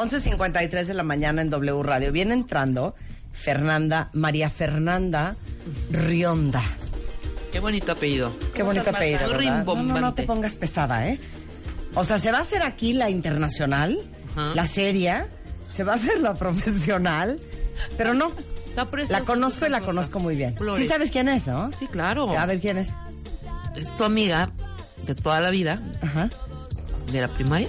11.53 de la mañana en W Radio. Viene entrando Fernanda, María Fernanda Rionda. Qué bonito apellido. Qué bonito apellido. No, no, te pongas pesada, ¿eh? O sea, se va a hacer aquí la internacional, Ajá. la seria, se va a hacer la profesional, pero no. Está La conozco y la conozco muy bien. Flores. Sí sabes quién es, ¿no? Sí, claro. A ver quién es. Es tu amiga de toda la vida, Ajá. de la primaria.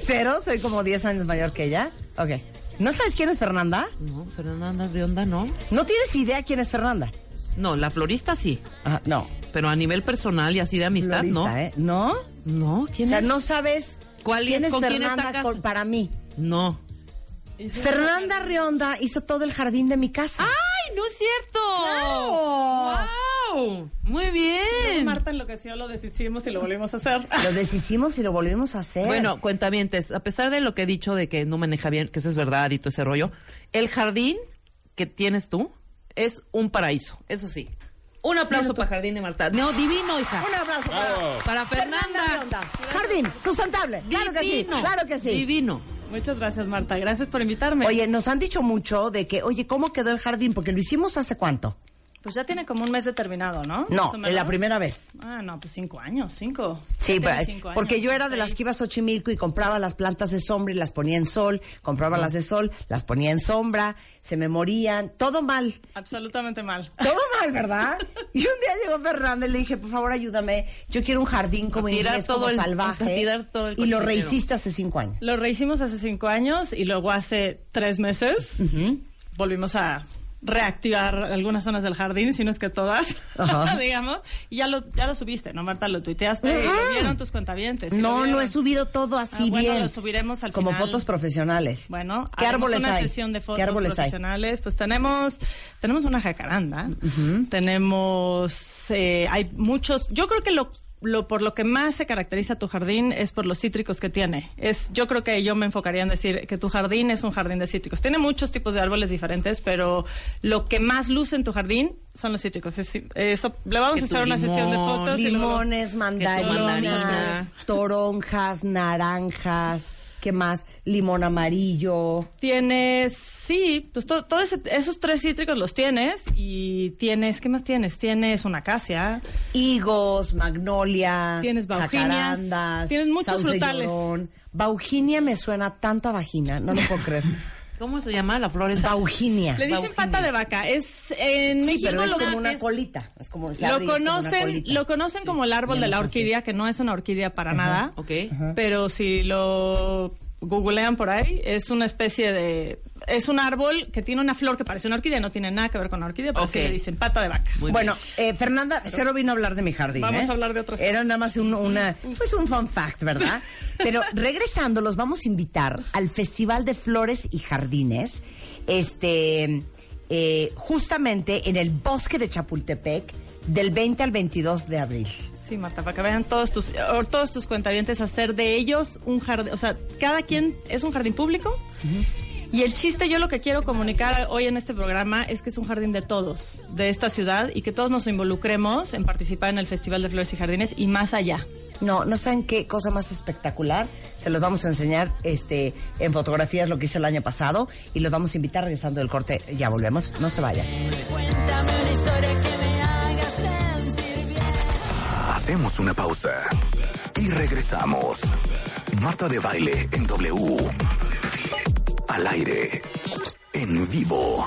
Cero, soy como 10 años mayor que ella. Ok. ¿No sabes quién es Fernanda? No, Fernanda Rionda no. ¿No tienes idea quién es Fernanda? No, la florista sí. Ajá, no. Pero a nivel personal y así de amistad, Florista, no. ¿eh? ¿No? No, O ¿quién sea, es? no sabes ¿Cuál quién es? es ¿Con quién está Fernanda con- para mí. No. Fernanda Rionda hizo todo el jardín de mi casa. ¡Ay, no es cierto! ¡Claro! ¡Wow! Muy bien. Marta enloqueció, lo deshicimos y lo volvimos a hacer. Lo deshicimos y lo volvimos a hacer. Bueno, cuentavientes, a pesar de lo que he dicho de que no maneja bien, que eso es verdad y todo ese rollo, el jardín que tienes tú es un paraíso, eso sí. Un aplauso para Jardín de Marta. No, divino, hija. un abrazo para, Para Fernanda. Jardín, sustentable. Claro que sí, Divino. claro que sí. Divino. Muchas gracias, Marta. Gracias por invitarme. Oye, nos han dicho mucho de que, oye, ¿cómo quedó el jardín? Porque lo hicimos hace cuánto. Pues ya tiene como un mes determinado, ¿no? No, en la primera vez. Ah, no, pues cinco años, cinco. Sí, pero- cinco porque años, yo era de las que iba a Xochimilco y compraba las plantas de sombra y las ponía en sol, compraba las de sol, las ponía en sombra, se me morían, todo mal. Absolutamente mal. Todo mal, ¿verdad? Y un día llegó Fernanda y le dije, por favor, ayúdame. Yo quiero un jardín como inglés, todo como el- salvaje. todo el y lo rehiciste hace cinco años. Lo rehicimos hace cinco años y luego hace tres meses volvimos a reactivar algunas zonas del jardín, si no es que todas, digamos. Y ya lo, ya lo subiste, ¿no, Marta? Lo tuiteaste y lo vieron tus cuentavientes. No, no he subido todo así Ah, bueno, bien. lo subiremos al Como final. fotos profesionales. Bueno, ¿qué árboles una hay? sesión de fotos ¿Qué árboles hay? profesionales. Pues tenemos, tenemos una jacaranda, tenemos, eh, hay muchos. Yo creo que lo, lo por lo que más se caracteriza tu jardín es por los cítricos que tiene. Es, yo creo que yo me enfocaría en decir que tu jardín es un jardín de cítricos. Tiene muchos tipos de árboles diferentes, pero lo que más luce en tu jardín son los cítricos. Es- eso, le vamos Que a hacer una sesión de fotos. y luego- Limones, mandarinas, mandarina. toronjas, naranjas, ¿qué más? Limón amarillo. Tienes, sí, pues to- todo ese- esos tres cítricos los tienes y tienes, ¿qué más tienes? Tienes una acacia, higos, magnolia, Tienes jacarandas, tienes muchos frutales. llorón. Bauhinia me suena tanto a vagina, no lo puedo creer. ¿Cómo se llama la flor esa? Bauhinia. le dicen pata de vaca. Es en Sí, México pero es lo, como una es- colita. Es como se lo abre y es como una conocen, colita. lo conocen como el árbol de la es así. orquídea, que no es una orquídea para nada. Ok. Pero si lo googlean por ahí, es una especie de es un árbol que tiene una flor que parece una orquídea, no tiene nada que ver con la orquídea, pero sí Ok. le dicen pata de vaca. Muy bueno, eh, Fernanda, cero vino a hablar de mi jardín. Vamos ¿eh? a hablar de otras Era cosas. nada más un, una, pues un fun fact, ¿verdad? Pero regresando, los vamos a invitar al Festival de Flores y Jardines, este, eh, justamente en el bosque de Chapultepec, del 20 al 22 de abril. Sí, Marta, para que vean todos tus, todos tus cuentavientes hacer de ellos un jardín, o sea, cada quien es un jardín público. Y el chiste, yo lo que quiero comunicar hoy en este programa es que es un jardín de todos, de esta ciudad, y que todos nos involucremos en participar en el Festival de Flores y Jardines y más allá. No, no saben qué cosa más espectacular. Se los vamos a enseñar este, en fotografías lo que hizo el año pasado y los vamos a invitar regresando del corte. Ya volvemos, no se vayan. Hacemos una pausa y regresamos. Marta de baile en W. Al aire. En vivo.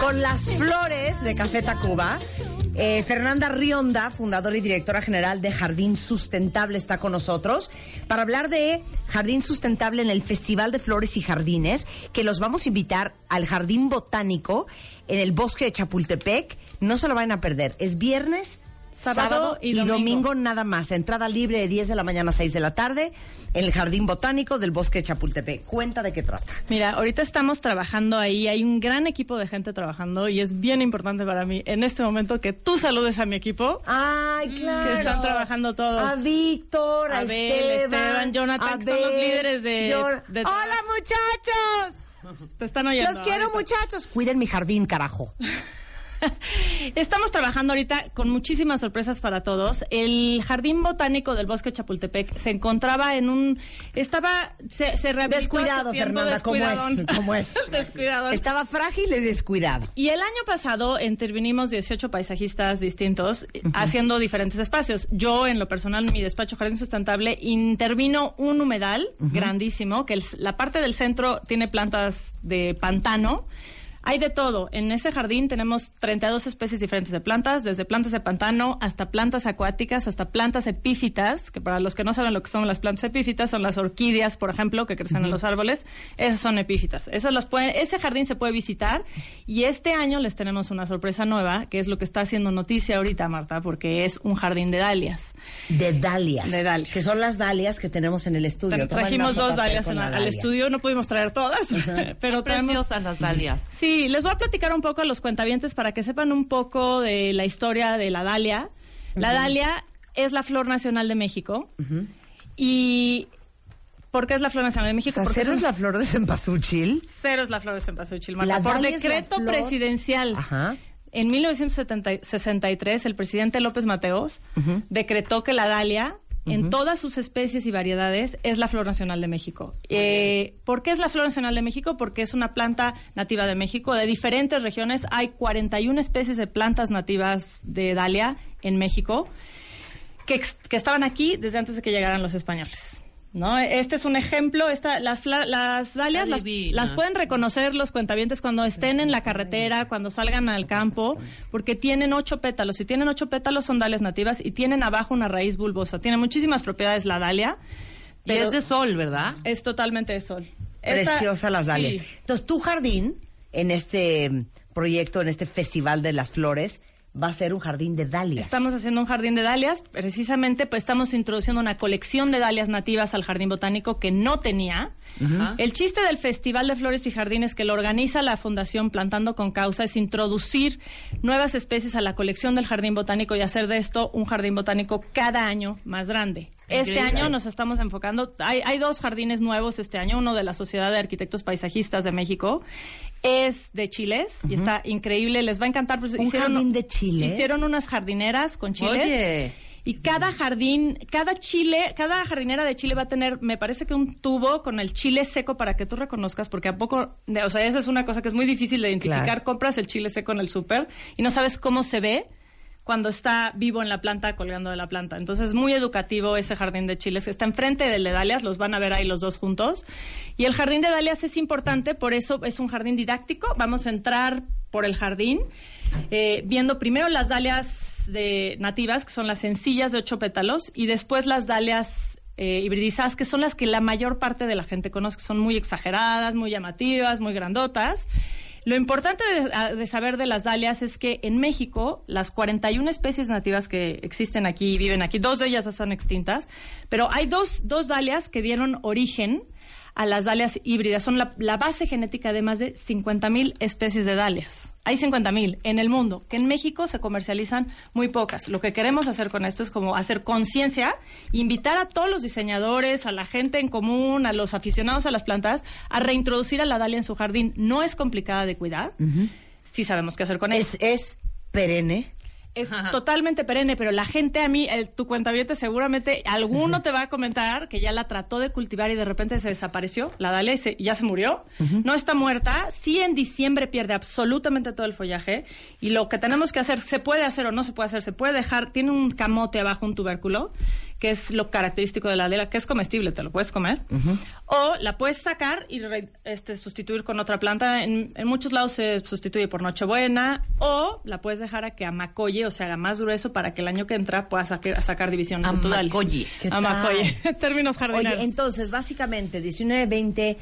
Con las flores de Café Tacuba, Eh, Fernanda Rionda, fundadora y directora general de Jardín Sustentable, está con nosotros para hablar de Jardín Sustentable en el Festival de Flores y Jardines, que los vamos a invitar al Jardín Botánico en el Bosque de Chapultepec. No se lo van a perder. Es viernes, sábado, y, domingo. nada más. Entrada libre de 10 de la mañana a 6 de la tarde en el Jardín Botánico del Bosque de Chapultepec. Cuenta de qué trata. Mira, ahorita estamos trabajando ahí, hay un gran equipo de gente trabajando y es bien importante para mí en este momento que tú saludes a mi equipo. Ay, claro. Que están trabajando todos. A Víctor, a, Abel, Esteban, Esteban, Jonathan, que son los líderes de- de- ¡Hola, muchachos! Te están oyendo. Los quiero, muchachos. Cuiden mi jardín, carajo. Estamos trabajando ahorita con muchísimas sorpresas para todos. El Jardín Botánico del Bosque Chapultepec se encontraba en un... Estaba... Se, se Descuidado, Fernanda, ¿cómo es? ¿Cómo es? Descuidadón. Estaba frágil y descuidado. Y el año pasado intervinimos 18 paisajistas distintos haciendo diferentes espacios. Yo, en lo personal, en mi despacho Jardín Sustentable, intervino un humedal grandísimo, que el- la parte del centro tiene plantas de pantano. Hay de todo. En ese jardín tenemos 32 especies diferentes de plantas, desde plantas de pantano hasta plantas acuáticas, hasta plantas epífitas, que para los que no saben lo que son las plantas epífitas, son las orquídeas, por ejemplo, que crecen en los árboles. Esas son epífitas. Esas las pueden, ese jardín se puede visitar y este año les tenemos una sorpresa nueva, que es lo que está haciendo noticia ahorita, Marta, porque es un jardín de dalias. De dalias. De dalias. Que son las dalias que tenemos en el estudio. Tra- Trajimos dos dalias la la- al estudio, no pudimos traer todas, pero Preciosas las dalias. Sí, les voy a platicar un poco a los cuentavientes para que sepan un poco de la historia de la dalia. La dalia es la flor nacional de México. Y ¿por qué es la flor nacional de O México? sea, Porque cero es un- la flor de cempasúchil. cero es la flor de cempasúchil, La Marta. Por la decreto flor- presidencial. Ajá. En 1963, el presidente López Mateos decretó que la dalia, en todas sus especies y variedades, es la flor nacional de México. Eh, ¿Por qué es la flor nacional de México? Porque es una planta nativa de México. De diferentes regiones hay 41 especies de plantas nativas de dalia en México que, estaban aquí desde antes de que llegaran los españoles. ¿No? Este es un ejemplo. Esta, las, fla- las dalias las, las pueden reconocer los cuentavientes cuando estén en la carretera, cuando salgan al campo, porque tienen ocho pétalos. Si tienen ocho pétalos son dalias nativas y tienen abajo una raíz bulbosa. Tiene muchísimas propiedades la dalia. Y es de sol, ¿verdad? es totalmente de sol. Esta- Preciosa las dalias. sí. Entonces, tu jardín, en este proyecto, en este Festival de las Flores, va a ser un jardín de dalias. Estamos haciendo un jardín de dalias, precisamente pues estamos introduciendo una colección de dalias nativas al jardín botánico que no tenía. Ajá. El chiste del Festival de Flores y Jardines que lo organiza la Fundación Plantando con Causa es introducir nuevas especies a la colección del jardín botánico y hacer de esto un jardín botánico cada año más grande. Este Increíble. año nos estamos enfocando, hay, hay dos jardines nuevos este año, uno de la Sociedad de Arquitectos Paisajistas de México, es de chiles y está increíble, les va a encantar. Pues, ¿Un jardín de chiles? Hicieron unas jardineras con chiles. Oye. Y cada jardín, cada chile, cada jardinera de chile va a tener, me parece que un tubo con el chile seco para que tú reconozcas, porque a poco, o sea, esa es una cosa que es muy difícil de identificar. Claro. Compras el chile seco en el súper y no sabes cómo se ve cuando está vivo en la planta, colgando de la planta. Entonces es muy educativo ese jardín de chiles que está enfrente del de dalias, los van a ver ahí los dos juntos. Y el jardín de dalias es importante, por eso es un jardín didáctico. Vamos a entrar por el jardín, eh, viendo primero las dalias de nativas, que son las sencillas de ocho pétalos, y después las dalias eh, hibridizadas, que son las que la mayor parte de la gente conoce, que son muy exageradas, muy llamativas, muy grandotas. Lo importante de, de saber de las dalias es que en México, las 41 especies nativas que existen aquí y viven aquí, dos de ellas están extintas, pero hay dos, dos dalias que dieron origen a las dalias híbridas. Son la, la base genética de más de 50.000 especies de dalias. Hay 50.000 en el mundo, que en México se comercializan muy pocas. Lo que queremos hacer con esto es como hacer conciencia, invitar a todos los diseñadores, a la gente en común, a los aficionados a las plantas, a reintroducir a la dalia en su jardín. No es complicada de cuidar. Sí sabemos qué hacer con ella. Es, es perenne. Es totalmente perenne, pero la gente a mí, el, tu cuentaviente seguramente alguno te va a comentar que ya la trató de cultivar y de repente se desapareció, la dalia y se- ya se murió. No está muerta, sí en diciembre pierde absolutamente todo el follaje y lo que tenemos que hacer, se puede hacer o no se puede hacer, se puede dejar, tiene un camote abajo, un tubérculo, que es lo característico de la dalia, que es comestible, te lo puedes comer. O la puedes sacar y re- este, sustituir con otra planta. En, en muchos lados se sustituye por Nochebuena. O la puedes dejar a que amacolle, o sea, haga más grueso para que el año que entra puedas sacar, sacar divisiones dalia. Amacolle. Amacolle. Términos jardineros. Oye, entonces, básicamente, 19, 20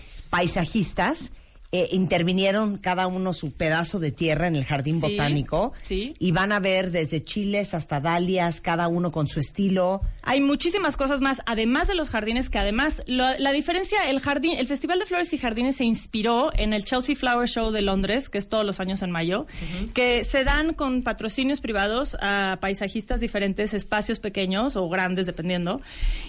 paisajistas eh, intervinieron cada uno su pedazo de tierra en el jardín Sí, botánico. sí. Y van a ver desde chiles hasta dalias, cada uno con su estilo. Hay muchísimas cosas más, además de los jardines, que además lo- la diferencia, el jardín, el Festival de Flores y Jardines se inspiró en el Chelsea Flower Show de Londres, que es todos los años en mayo, que se dan con patrocinios privados a paisajistas diferentes, espacios pequeños o grandes, dependiendo,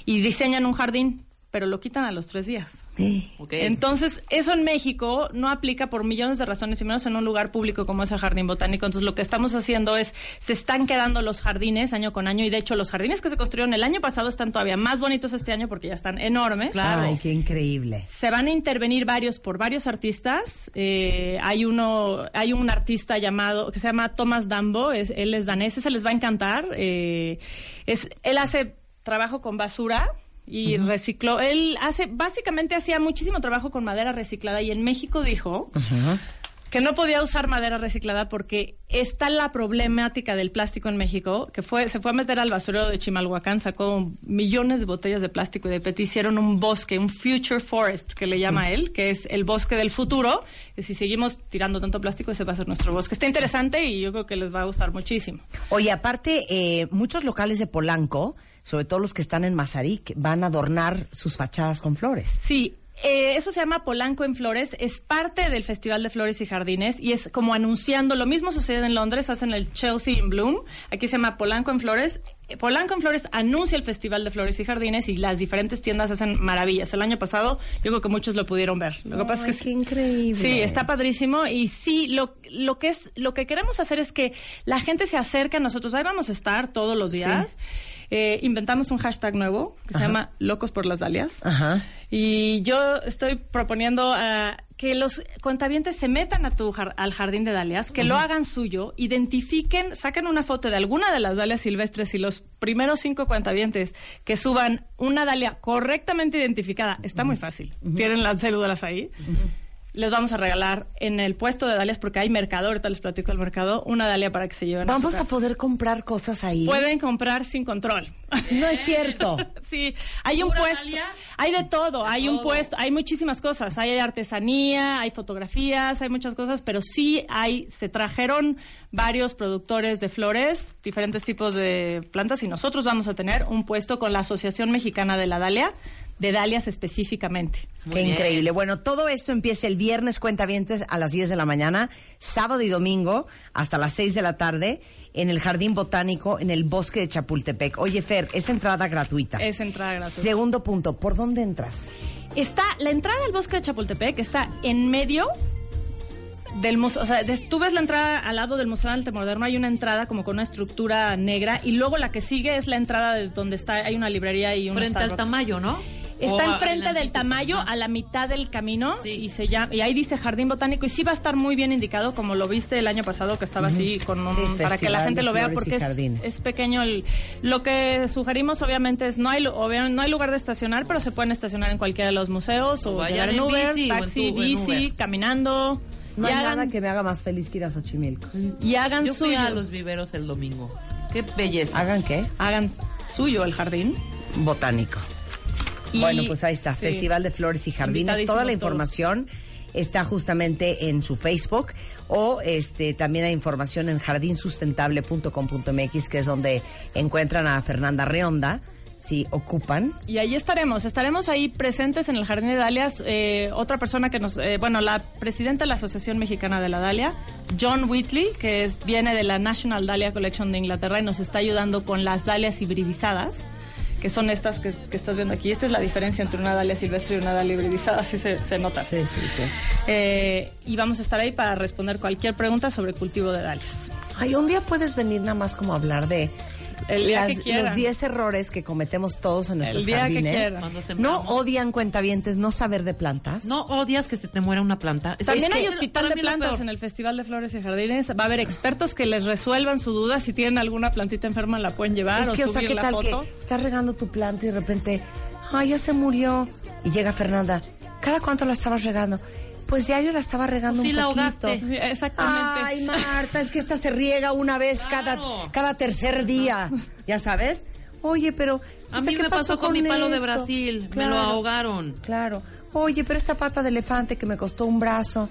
y diseñan un jardín, pero lo quitan a los tres días. Entonces, eso en México no aplica por millones de razones, y menos en un lugar público como es el Jardín Botánico. Entonces, lo que estamos haciendo es, se están quedando los jardines año con año, y de hecho, los jardines que se construyeron el año pasado están todavía más bonitos este año porque ya están enormes. Claro. Ay, qué increíble. Se van a intervenir varios por varios artistas. Eh, hay uno, hay un artista llamado que se llama Thomas Dambo. Es, él es danés. Ese les va a encantar. Eh, es, él hace trabajo con basura y recicló. Él hace, básicamente hacía muchísimo trabajo con madera reciclada y en México dijo que no podía usar madera reciclada porque está la problemática del plástico en México, que fue se fue a meter al basurero de Chimalhuacán, sacó millones de botellas de plástico y de PET, hicieron un bosque, un future forest, que le llama él, que es el bosque del futuro, y si seguimos tirando tanto plástico, ese va a ser nuestro bosque. Está interesante y yo creo que les va a gustar muchísimo. Oye, aparte, eh, muchos locales de Polanco, sobre todo los que están en Mazarik, van a adornar sus fachadas con flores. Sí, eh, eso se llama Polanco en Flores, es parte del Festival de Flores y Jardines y es como anunciando, lo mismo sucede en Londres, hacen el Chelsea in Bloom, aquí se llama Polanco en Flores. Eh, Polanco en Flores anuncia el Festival de Flores y Jardines y las diferentes tiendas hacen maravillas. El año pasado yo creo que muchos lo pudieron ver. Lo que pasa es que qué increíble. Sí, está padrísimo y sí, lo, lo que es lo que queremos hacer es que la gente se acerque a nosotros. Ahí vamos a estar todos los días. Eh, inventamos un hashtag nuevo que se llama Locos por las Dalias. Ajá. Y yo estoy proponiendo ah, que los cuentavientes se metan a tu jar- al jardín de dalias, que lo hagan suyo, identifiquen, saquen una foto de alguna de las dalias silvestres y los primeros cinco cuentavientes que suban una dalia correctamente identificada. Está muy fácil. Tienen las células ahí. Les vamos a regalar en el puesto de dalias, porque hay mercado, ahorita les platico el mercado, una dalia para que se lleven a su Vamos a casa. poder comprar cosas ahí. Pueden comprar sin control. No es cierto. Sí, hay un ¿Pura puesto, Dalia? hay de todo, hay un puesto, hay muchísimas cosas, hay artesanía, hay fotografías, hay muchas cosas, pero sí hay, se trajeron varios productores de flores, diferentes tipos de plantas y nosotros vamos a tener un puesto con la Asociación Mexicana de la Dalia, de dalias específicamente. Qué bien. increíble. Bueno, todo esto empieza el viernes, cuentavientes, a las 10 de la mañana, sábado y domingo, hasta las 6 de la tarde, en el Jardín Botánico, en el Bosque de Chapultepec. Oye, Fer, es entrada gratuita. Es entrada gratuita. Segundo punto, ¿por dónde entras? Está, la entrada al bosque de Chapultepec está en medio del museo, o sea, des- tú ves la entrada al lado del Museo del Arte Moderno, hay una entrada como con una estructura negra y luego la que sigue es la entrada de donde está, hay una librería y un Frente al tamaño, ¿no? Está O a- enfrente del Tamayo, a la mitad del camino, Sí. y se llama, y ahí dice Jardín Botánico, y sí va a estar muy bien indicado, como lo viste el año pasado, que estaba así, con un, Sí, para que la gente lo vea, porque es, es pequeño. El, lo que sugerimos, obviamente, es no hay, lu- obvia- no hay lugar de estacionar, pero se pueden estacionar en cualquiera de los museos, o Vayan llegar en Uber, bici o en taxi, en bici, Uber. caminando, No y, hay hagan, nada que me haga más feliz que ir a Xochimilco. y hagan Yo fui suyo. a los viveros el domingo. Qué belleza. ¿Hagan qué? Hagan suyo el jardín. Botánico. Y- bueno, pues ahí está, sí. Festival de Flores y Jardines. Toda la información está justamente en su Facebook o este también hay información en jardinsustentable.com.mx, que es donde encuentran a Fernanda Reonda, si ocupan. Y ahí estaremos, estaremos ahí presentes en el Jardín de Dalias. eh, otra persona que nos, eh, bueno, la presidenta de la Asociación Mexicana de la Dalia, John Whitley, que es, viene de la National Dahlia Collection de Inglaterra y nos está ayudando con las dalias hibridizadas, que son estas que, que estás viendo aquí. Esta es la diferencia entre una dalia silvestre y una dalia hibridizada, así se, se nota. Sí, sí, sí. Eh, y vamos a estar ahí para responder cualquier pregunta sobre cultivo de dalias. Ay, un día puedes venir nada más como a hablar de El día las- los 10 errores que cometemos todos en nuestros día jardines. ¿No odian cuentavientes no saber de plantas? No odias que se te muera una planta. Es También hay hospital de plantas en el Festival de Flores y Jardines. Va a haber expertos que les resuelvan su duda. Si tienen alguna plantita enferma, la pueden llevar Es o que, o sea, ¿qué la tal foto. que estás regando tu planta y de repente, ay, ya se murió? Y llega Fernanda, ¿cada cuánto la estabas regando? Pues diario la estaba regando Pues sí, un la poquito. ahogaste. Exactamente. Ay, Marta, es que esta se riega una vez cada, Claro. cada tercer día, ¿ya sabes? Oye, pero... A ¿este mí qué me pasó con mi palo de? Brasil. Me lo ahogaron. Claro. Oye, pero esta pata de elefante que me costó un brazo,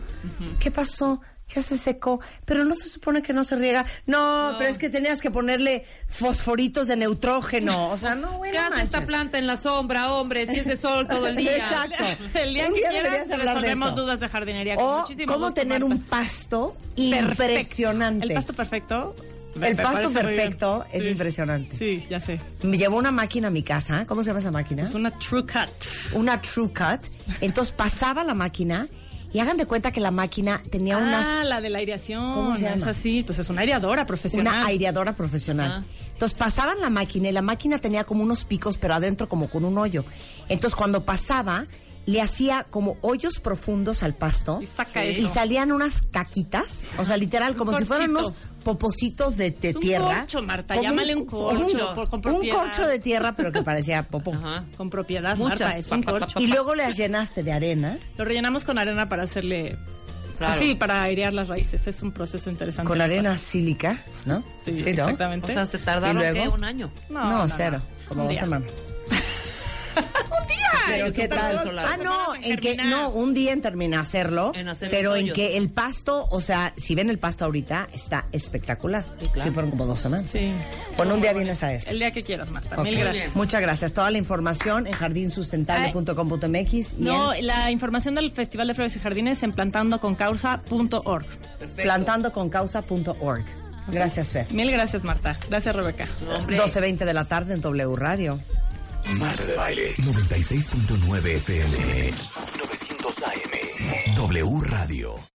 ¿qué pasó? Ya se secó, pero no se supone que no se riega. No, pero es que tenías que ponerle fosforitos de neutrógeno. O sea, no, bueno, ¿Qué hace esta planta en la sombra, hombre? Si es de sol todo el día. Exacto. El día que día hablar de resolvemos eso. dudas de jardinería. con O cómo tener Marta. un pasto Perfecto. impresionante. El pasto perfecto. me- El me pasto perfecto es Sí. impresionante. Sí, ya sé. Me llevó una máquina a mi casa. ¿Cómo se llama esa máquina? Es una true cut. Una True Cut. Entonces pasaba la máquina y hagan de cuenta que la máquina tenía ah, unas la de la aireación. ¿Cómo se Es así, pues es una aireadora profesional. una aireadora profesional. Ah. Entonces pasaban la máquina y la máquina tenía como unos picos, pero adentro como con un hoyo. Entonces cuando pasaba, le hacía como hoyos profundos al pasto Y saca y eso. salían unas caquitas, o sea, literal, como si fueran unos popositos de, de Es un tierra. corcho, Marta, Como llámale un corcho, por- con un corcho de tierra, pero que parecía popó. Ajá. Con propiedad, Muchas. Marta, es un corcho. Y luego las llenaste de arena Lo rellenamos con arena para hacerle... Claro. Así, para airear las raíces. Es un proceso interesante. con arena sílica, ¿no? Sí, ¿no? exactamente. O sea, se ¿Y tardaron luego? ¿qué? un año. No, cero. Como Un dos día. semanas. Pero qué tal? Ah, no, Semanas en en que no, un día en terminar hacerlo, En hacer pero en que el pasto, o sea, si ven el pasto ahorita, está espectacular. Sí, claro. fueron como dos semanas. Sí. Bueno, un día vienes a eso. El día que quieras, Marta. Mil gracias. Muchas gracias. Toda la información en jardinsustentable.com.mx No, en la información del Festival de Flores y Jardines en plantandoconcausa.org. plantandoconcausa.org. Gracias, Fer. Mil gracias, Marta. Gracias, Rebeca. 12.20 de la tarde en W Radio. Marta de Baile. 96.9 FM 900 AM W Radio